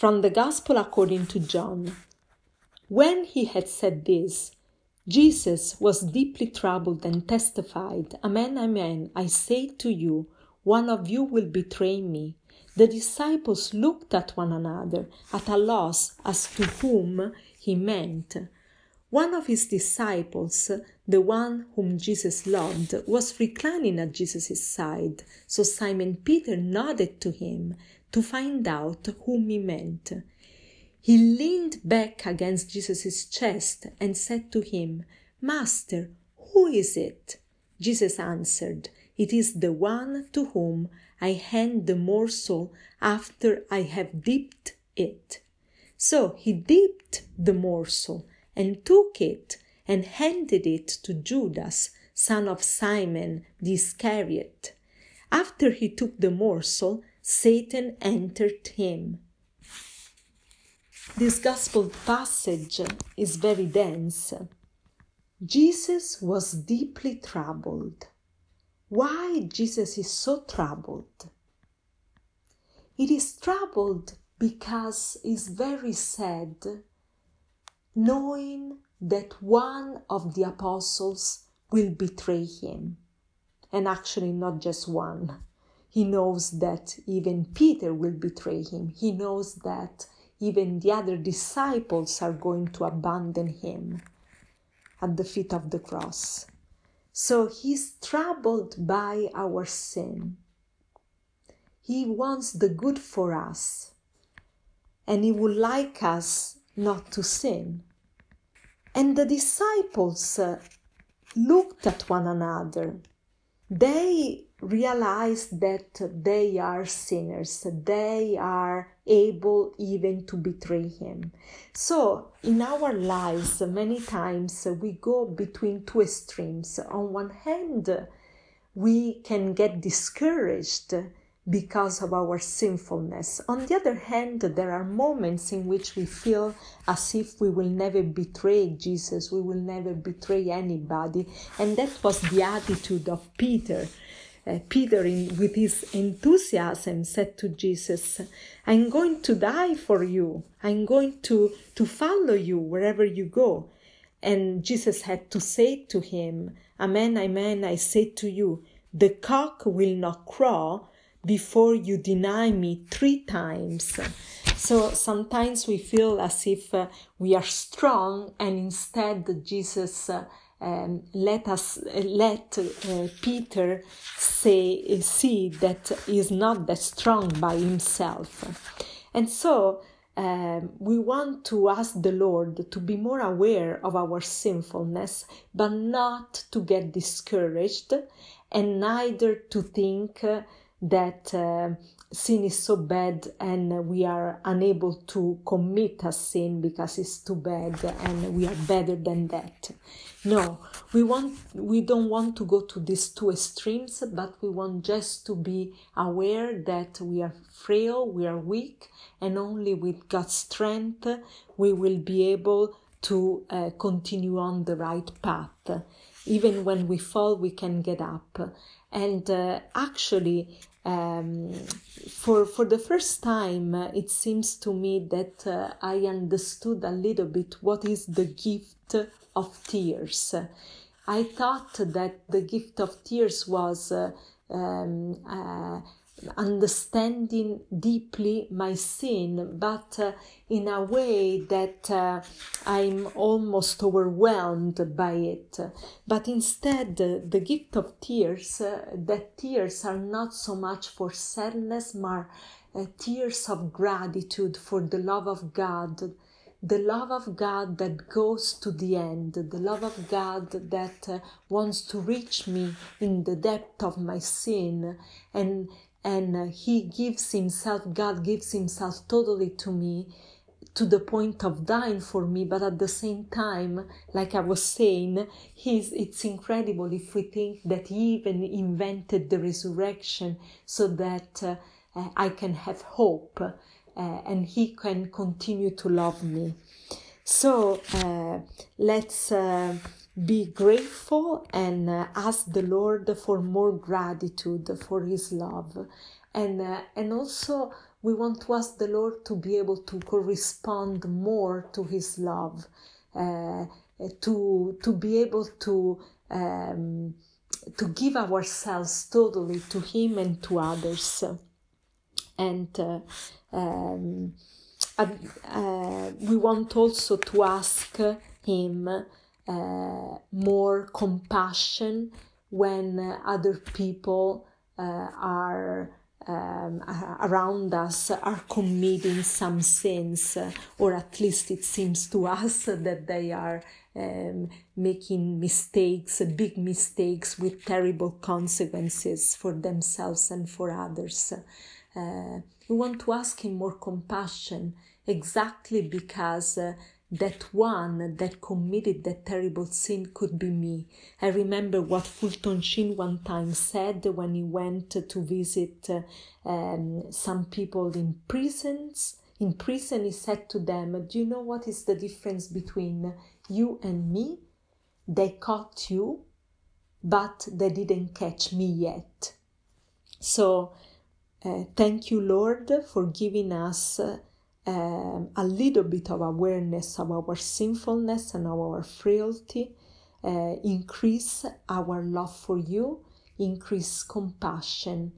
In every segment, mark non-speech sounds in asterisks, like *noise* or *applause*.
From the Gospel according to John. When he had said this, Jesus was deeply troubled and testified, Amen, amen, I say to you, one of you will betray me. The disciples looked at one another, at a loss as to whom he meant. One of his disciples, the one whom Jesus loved, was reclining at Jesus' side, so Simon Peter nodded to him to find out whom he meant. He leaned back against Jesus' chest and said to him, Master, who is it? Jesus answered, It is the one to whom I hand the morsel after I have dipped it. So he dipped the morsel and took it and handed it to Judas, son of Simon the Iscariot. After he took the morsel, Satan entered him. This gospel passage is very dense. Jesus was deeply troubled. Why Jesus is so troubled? It is troubled because he's very sad knowing that one of the apostles will betray him. And actually, not just one. He knows that even Peter will betray him. He knows that even the other disciples are going to abandon him at the feet of the cross. So he's troubled by our sin. He wants the good for us, and he would like us not to sin. And the disciples uh, looked at one another. They realized that they are sinners, they are able even to betray him. So, in our lives, many times we go between two extremes. On one hand, we can get discouraged because of our sinfulness. On the other hand, there are moments in which we feel as if we will never betray Jesus, we will never betray anybody. And that was the attitude of Peter. Uh, Peter, in, with his enthusiasm, said to Jesus, I'm going to die for you. I'm going to, to follow you wherever you go. And Jesus had to say to him, Amen, amen, I say to you, the cock will not crow before you deny me three times. So sometimes we feel as if uh, we are strong, and instead Jesus uh, um, let us let uh, Peter say see that he is not that strong by himself, and so. Um, we want to ask the Lord to be more aware of our sinfulness, but not to get discouraged, and neither to think uh, that uh, sin is so bad and we are unable to commit a sin because it's too bad and we are better than that. No we want we don't want to go to these two extremes but we want just to be aware that we are frail we are weak and only with god's strength we will be able to uh, continue on the right path. Even when we fall we can get up. And uh, actually um, for for the first time it seems to me that uh, i understood a little bit what is the gift of tears. I thought that the gift of tears was uh, um, uh, understanding deeply my sin, but uh, in a way that uh, I'm almost overwhelmed by it. But instead, uh, the gift of tears, uh, that tears are not so much for sadness, but uh, tears of gratitude for the love of God. The love of God that goes to the end, the love of God that uh, wants to reach me in the depth of my sin. And and uh, he gives himself god gives himself totally to me to the point of dying for me but at the same time like i was saying he's it's incredible if we think that he even invented the resurrection so that uh, i can have hope uh, and he can continue to love me. So uh, let's uh, be grateful and uh, ask the Lord for more gratitude for His love. and uh, and also we want to ask the Lord to be able to correspond more to His love, uh, to to be able to um, to give ourselves totally to Him and to others, and. Uh, um, uh, we want also to ask him uh, more compassion when other people uh, are um, around us are committing some sins, or at least it seems to us *laughs* that they are um, making mistakes, big mistakes with terrible consequences for themselves and for others. Uh, we want to ask Him more compassion exactly because uh, that one that committed that terrible sin could be me. I remember what Fulton Sheen one time said when he went to visit uh, um, some people in prisons. In prison, he said to them, Do you know what is the difference between you and me? They caught you, but they didn't catch me yet. So, uh, thank you, Lord, for giving us. Uh, um, a little bit of awareness of our sinfulness and our frailty, uh, increase our love for you, increase compassion,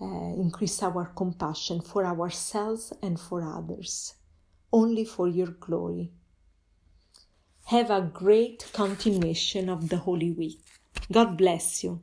uh, increase our compassion for ourselves and for others, only for your glory. Have a great continuation of the Holy Week. God bless you.